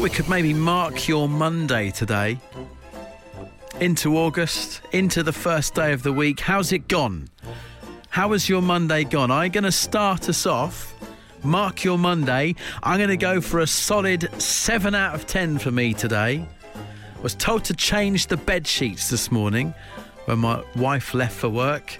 thought we could maybe mark your Monday today. Into August, into the first day of the week. How's it gone? How has your Monday gone? I'm going to start us off. Mark your Monday. I'm going to go for a solid 7 out of 10 for me today. Was told to change the bed sheets this morning when my wife left for work.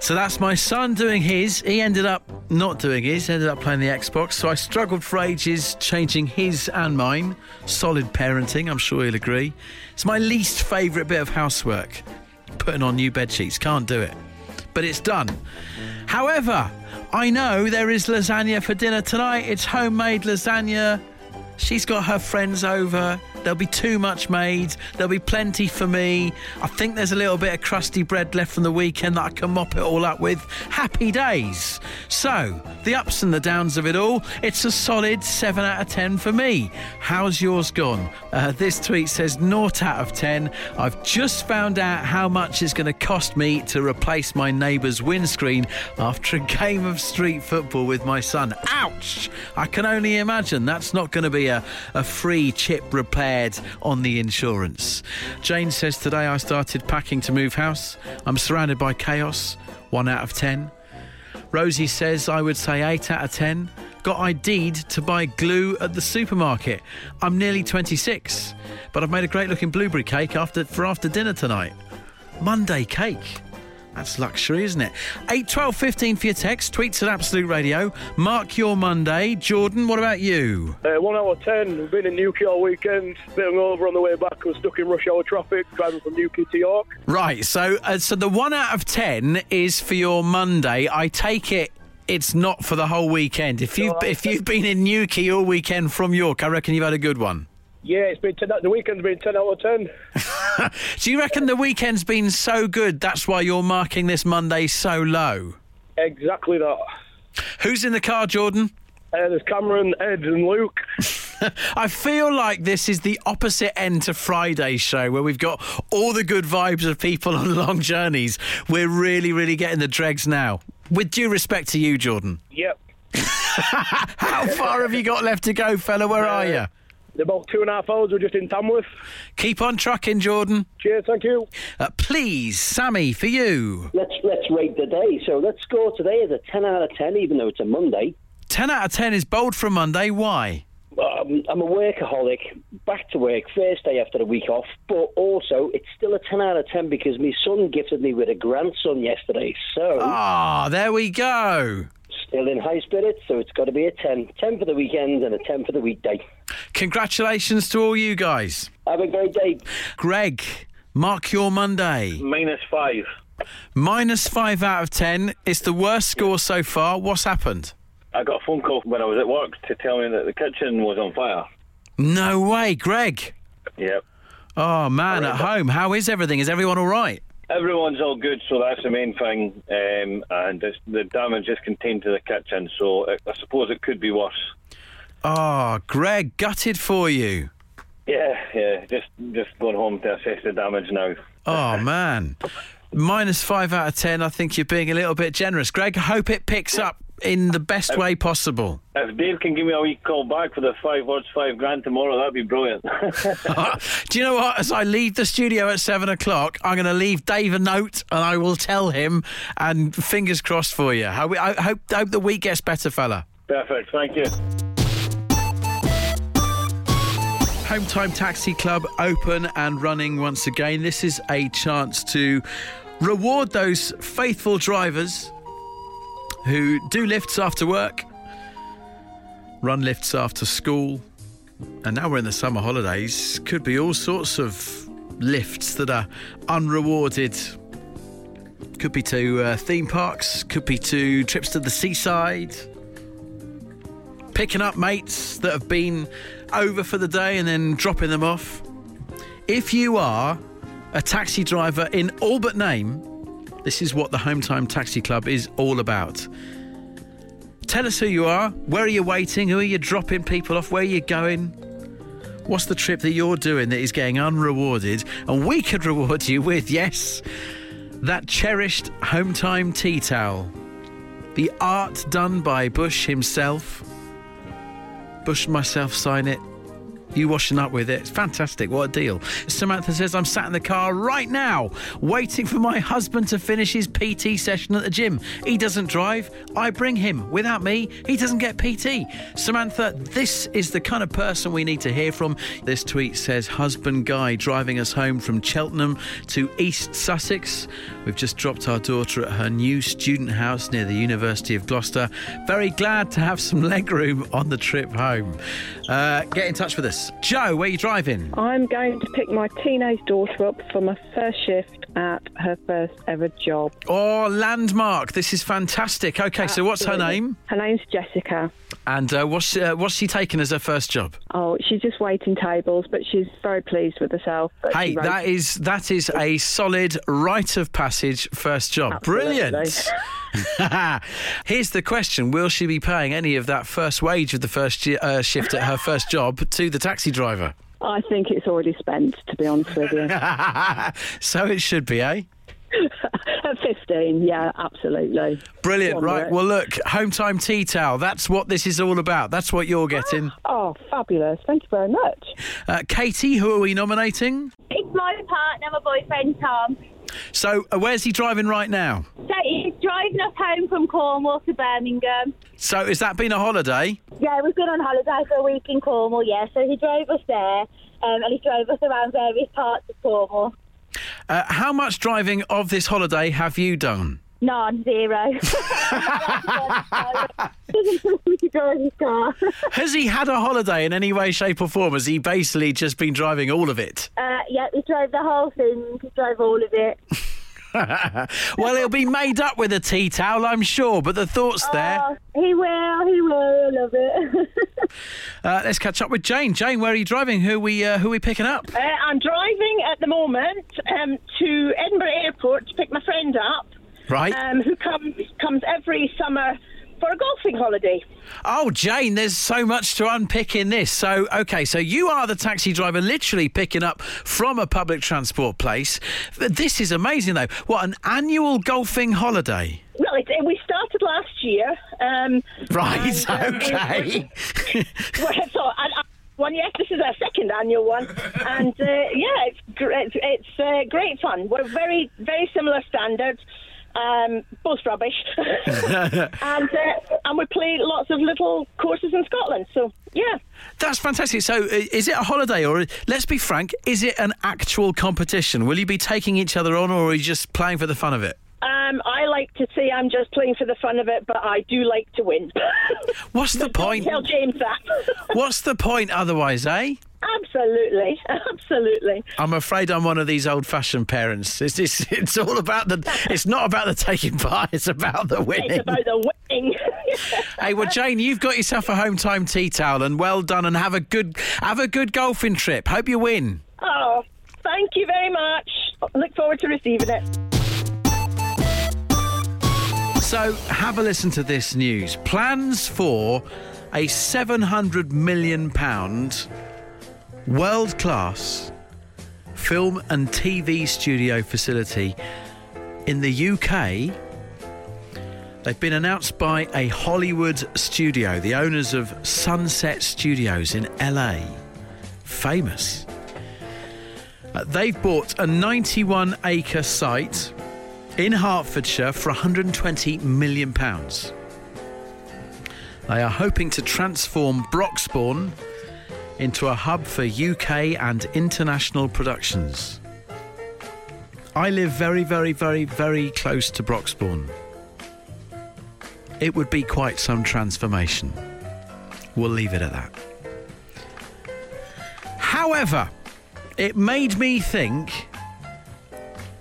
So that's my son doing his. He ended up not doing his, ended up playing the Xbox. So I struggled for ages changing his and mine. Solid parenting, I'm sure he'll agree. It's my least favourite bit of housework. Putting on new bed sheets. Can't do it. But it's done. However, I know there is lasagna for dinner tonight. It's homemade lasagna. She's got her friends over. There'll be too much made. There'll be plenty for me. I think there's a little bit of crusty bread left from the weekend that I can mop it all up with. Happy days. So, the ups and the downs of it all, it's a solid 7 out of 10 for me. How's yours gone? Uh, this tweet says 0 out of 10. I've just found out how much it's going to cost me to replace my neighbour's windscreen after a game of street football with my son. Ouch! I can only imagine that's not going to be a, a free chip repaired on the insurance. Jane says today I started packing to move house. I'm surrounded by chaos. One out of ten. Rosie says I would say eight out of ten. Got ID'd to buy glue at the supermarket. I'm nearly 26, but I've made a great looking blueberry cake after for after dinner tonight. Monday cake. That's luxury, isn't it? 8, 12, 15 for your text. Tweets at Absolute Radio. Mark your Monday. Jordan, what about you? Uh, one out of ten. We've been in Newquay all weekend. Bit over on the way back. Was stuck in rush hour traffic driving from Newquay to York. Right. So, uh, so the one out of ten is for your Monday. I take it. It's not for the whole weekend. If you have if you've been in Newquay all weekend from York, I reckon you've had a good one. Yeah, it's been 10, the weekend's been ten out of ten. Do you reckon the weekend's been so good that's why you're marking this Monday so low? Exactly that. Who's in the car, Jordan? Uh, there's Cameron, Ed, and Luke. I feel like this is the opposite end to Friday's show where we've got all the good vibes of people on long journeys. We're really, really getting the dregs now. With due respect to you, Jordan. Yep. How far have you got left to go, fella? Where are you? About two and a half hours. We're just in Tamworth. Keep on trucking, Jordan. Cheers. Thank you. Uh, please, Sammy, for you. Let's let's rate the day. So let's go today as a ten out of ten, even though it's a Monday. 10 out of 10 is bold for a Monday. Why? Um, I'm a workaholic, back to work, first day after a week off, but also it's still a 10 out of 10 because my son gifted me with a grandson yesterday. So, Ah, there we go. still in high spirits, so it's got to be a 10. 10 for the weekend and a 10 for the weekday. Congratulations to all you guys. Have a great day. Greg, mark your Monday. Minus five. Minus 5 out of 10. It's the worst score so far. What's happened? I got a phone call when I was at work to tell me that the kitchen was on fire. No way, Greg. Yep. Oh, man, at home. How is everything? Is everyone all right? Everyone's all good, so that's the main thing. Um, and it's, the damage is contained to the kitchen, so it, I suppose it could be worse. Oh, Greg, gutted for you. Yeah, yeah. Just just going home to assess the damage now. Oh, man. Minus 5 out of 10. I think you're being a little bit generous. Greg, I hope it picks up in the best way possible. If Dave can give me a wee call back for the five words, five grand tomorrow, that'd be brilliant. Do you know what? As I leave the studio at seven o'clock, I'm going to leave Dave a note and I will tell him. And fingers crossed for you. I, I hope, hope the week gets better, fella. Perfect. Thank you. Home Time Taxi Club open and running once again. This is a chance to reward those faithful drivers who do lifts after work, run lifts after school, and now we're in the summer holidays. Could be all sorts of lifts that are unrewarded. Could be to uh, theme parks, could be to trips to the seaside, picking up mates that have been over for the day and then dropping them off. If you are a taxi driver in all but name, this is what the Home Time Taxi Club is all about. Tell us who you are, where are you waiting, who are you dropping people off, where are you going? What's the trip that you're doing that is getting unrewarded? And we could reward you with, yes, that cherished Home Time tea towel. The art done by Bush himself. Bush myself sign it. You washing up with it. It's fantastic. What a deal. Samantha says, I'm sat in the car right now, waiting for my husband to finish his PT session at the gym. He doesn't drive. I bring him. Without me, he doesn't get PT. Samantha, this is the kind of person we need to hear from. This tweet says, Husband Guy driving us home from Cheltenham to East Sussex. We've just dropped our daughter at her new student house near the University of Gloucester. Very glad to have some legroom on the trip home. Uh, get in touch with us. Joe, where are you driving? I'm going to pick my teenage daughter up for my first shift at her first ever job. Oh, landmark. This is fantastic. Okay, so what's her name? Her name's Jessica. And uh, what's, uh, what's she taking as her first job? Oh, she's just waiting tables, but she's very pleased with herself. Hey, that is that is a solid rite of passage first job. Absolutely. Brilliant. Here's the question: Will she be paying any of that first wage of the first yi- uh, shift at her first job to the taxi driver? I think it's already spent, to be honest with you. so it should be, eh? At 15, yeah, absolutely. Brilliant. Go Right. Rick. Well, look, home time tea towel. That's what this is all about. That's what you're getting. Oh, fabulous. Thank you very much. Uh, Katie, who are we nominating? It's my partner, my boyfriend Tom. So, uh, where's he driving right now? So he's driving us home from Cornwall to Birmingham. So, has that been a holiday? Yeah, we've been on holiday for a week in Cornwall, yeah. So he drove us there um, and he drove us around various parts of Cornwall. Uh, how much driving of this holiday have you done? None, zero. Doesn't trust to drive his car. Has he had a holiday in any way, shape, or form? Has he basically just been driving all of it? Uh, yeah, he drove the whole thing. He drove all of it. well, it'll be made up with a tea towel, I'm sure, but the thought's there. Oh, he will, he will. I love it. Uh, let's catch up with Jane. Jane, where are you driving? Who we uh, who we picking up? Uh, I'm driving at the moment um, to Edinburgh Airport to pick my friend up, Right. um, who comes comes every summer for a golfing holiday. Oh, Jane, there's so much to unpick in this. So, okay, so you are the taxi driver literally picking up from a public transport place. This is amazing, though. What, an annual golfing holiday? Well, it, we started last year. Um, Right, and, um, okay. well, so, and, uh, one, yes, this is our second annual one, and uh, yeah, it's gr- it's, it's uh, great fun. We're very very similar standards. Um, both rubbish, and uh, and we play lots of little courses in Scotland. So yeah, That's fantastic. So, uh, is it a holiday, or let's be frank, is it an actual competition? Will you be taking each other on, or are you just playing for the fun of it? Um, I like to say I'm just playing for the fun of it, but I do like to win. What's the point? Tell James that. What's the point otherwise, eh? absolutely, absolutely. I'm afraid I'm one of these old-fashioned parents. It's, it's, it's all about the. It's not about the taking part. It's about the winning. It's about the winning. Hey, well, Jane, you've got yourself a home time tea towel, and well done, and have a good have a good golfing trip. Hope you win. oh, thank you very much. Look forward to receiving it. So, have a listen to this news. Plans for a 700 million pound world class film and TV studio facility in the UK. They've been announced by a Hollywood studio, the owners of Sunset Studios in LA. Famous. Uh, they've bought a 91 acre site in Hertfordshire for 120 million pounds. They are hoping to transform Broxbourne into a hub for UK and international productions. I live very, very, very, very close to Broxbourne. It would be quite some transformation. We'll leave it at that. However, it made me think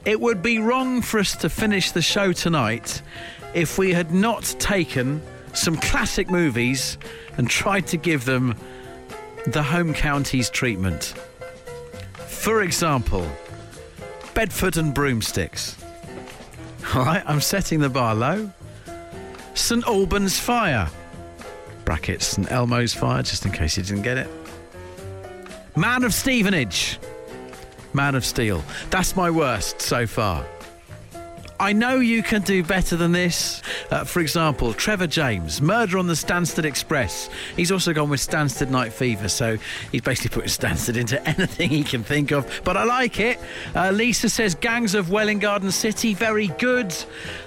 it would be wrong for us to finish the show tonight if we had not taken some classic movies and tried to give them the home counties treatment. For example, Bedford and Broomsticks. All right, I'm setting the bar low. St Albans Fire. Brackets St Elmo's Fire, just in case you didn't get it. Man of Stevenage. Man of Steel. That's my worst so far. I know you can do better than this. Uh, for example, Trevor James, Murder on the Stansted Express. He's also gone with Stansted Night Fever, so he's basically putting Stansted into anything he can think of. But I like it. Uh, Lisa says Gangs of Welwyn Garden City, very good.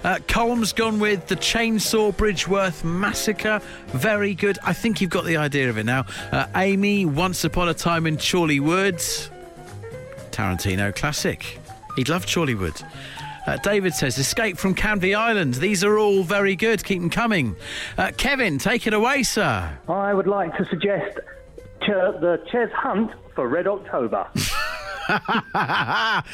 Uh, Colm's gone with the Chainsaw Bridgeworth Massacre, very good. I think you've got the idea of it now. Uh, Amy, Once Upon a Time in Chorley Woods. Tarantino classic. He'd love Chorleywood. Uh, David says, Escape from Canvey Island. These are all very good. Keep them coming. Uh, Kevin, take it away, sir. I would like to suggest ch- the Cheshunt for Red October.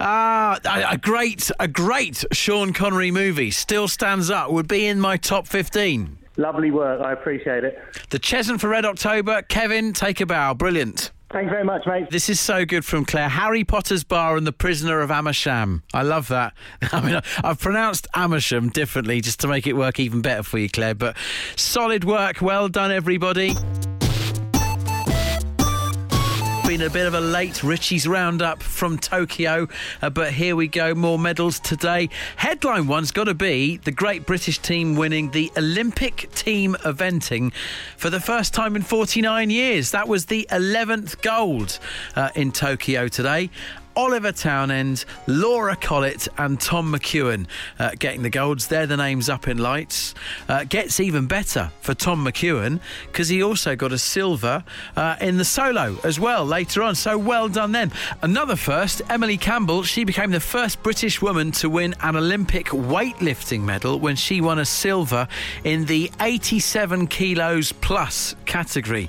Ah, a, great, a great Sean Connery movie still stands up. Would be in my top fifteen. Lovely work. I appreciate it. The Cheshunt for Red October. Kevin, take a bow. Brilliant. Thanks very much, mate. This is so good from Claire. Harry Potter's Bar and the Prisoner of Amersham. I love that. I mean, I've pronounced Amersham differently just to make it work even better for you, Claire. But solid work. Well done, everybody. Been a bit of a late Richie's roundup from Tokyo, uh, but here we go. More medals today. Headline one's got to be the great British team winning the Olympic team eventing for the first time in 49 years. That was the 11th gold uh, in Tokyo today. Oliver Townend, Laura Collett, and Tom McEwen uh, getting the golds. They're the names up in lights. Uh, gets even better for Tom McEwen because he also got a silver uh, in the solo as well later on. So well done them. Another first, Emily Campbell. She became the first British woman to win an Olympic weightlifting medal when she won a silver in the 87 kilos plus category.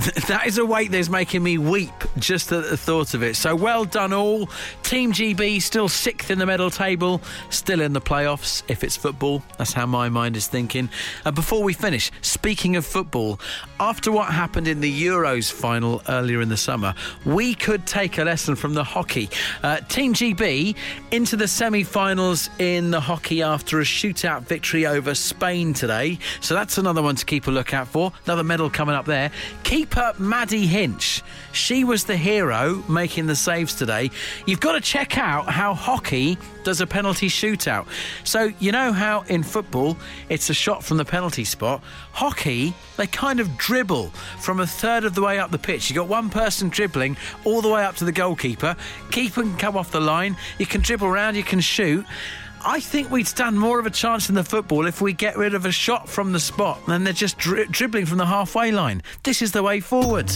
That is a weight that's making me weep just at the thought of it. So well done, all. Team GB still sixth in the medal table, still in the playoffs if it's football. That's how my mind is thinking. And before we finish, speaking of football, after what happened in the Euros final earlier in the summer, we could take a lesson from the hockey. Uh, Team GB into the semi finals in the hockey after a shootout victory over Spain today. So that's another one to keep a lookout for. Another medal coming up there. Keep keeper Maddie Hinch. She was the hero making the saves today. You've got to check out how hockey does a penalty shootout. So, you know how in football it's a shot from the penalty spot? Hockey, they kind of dribble from a third of the way up the pitch. You've got one person dribbling all the way up to the goalkeeper. Keeper can come off the line. You can dribble around, you can shoot. I think we'd stand more of a chance in the football if we get rid of a shot from the spot and they're just dri- dribbling from the halfway line. This is the way forward.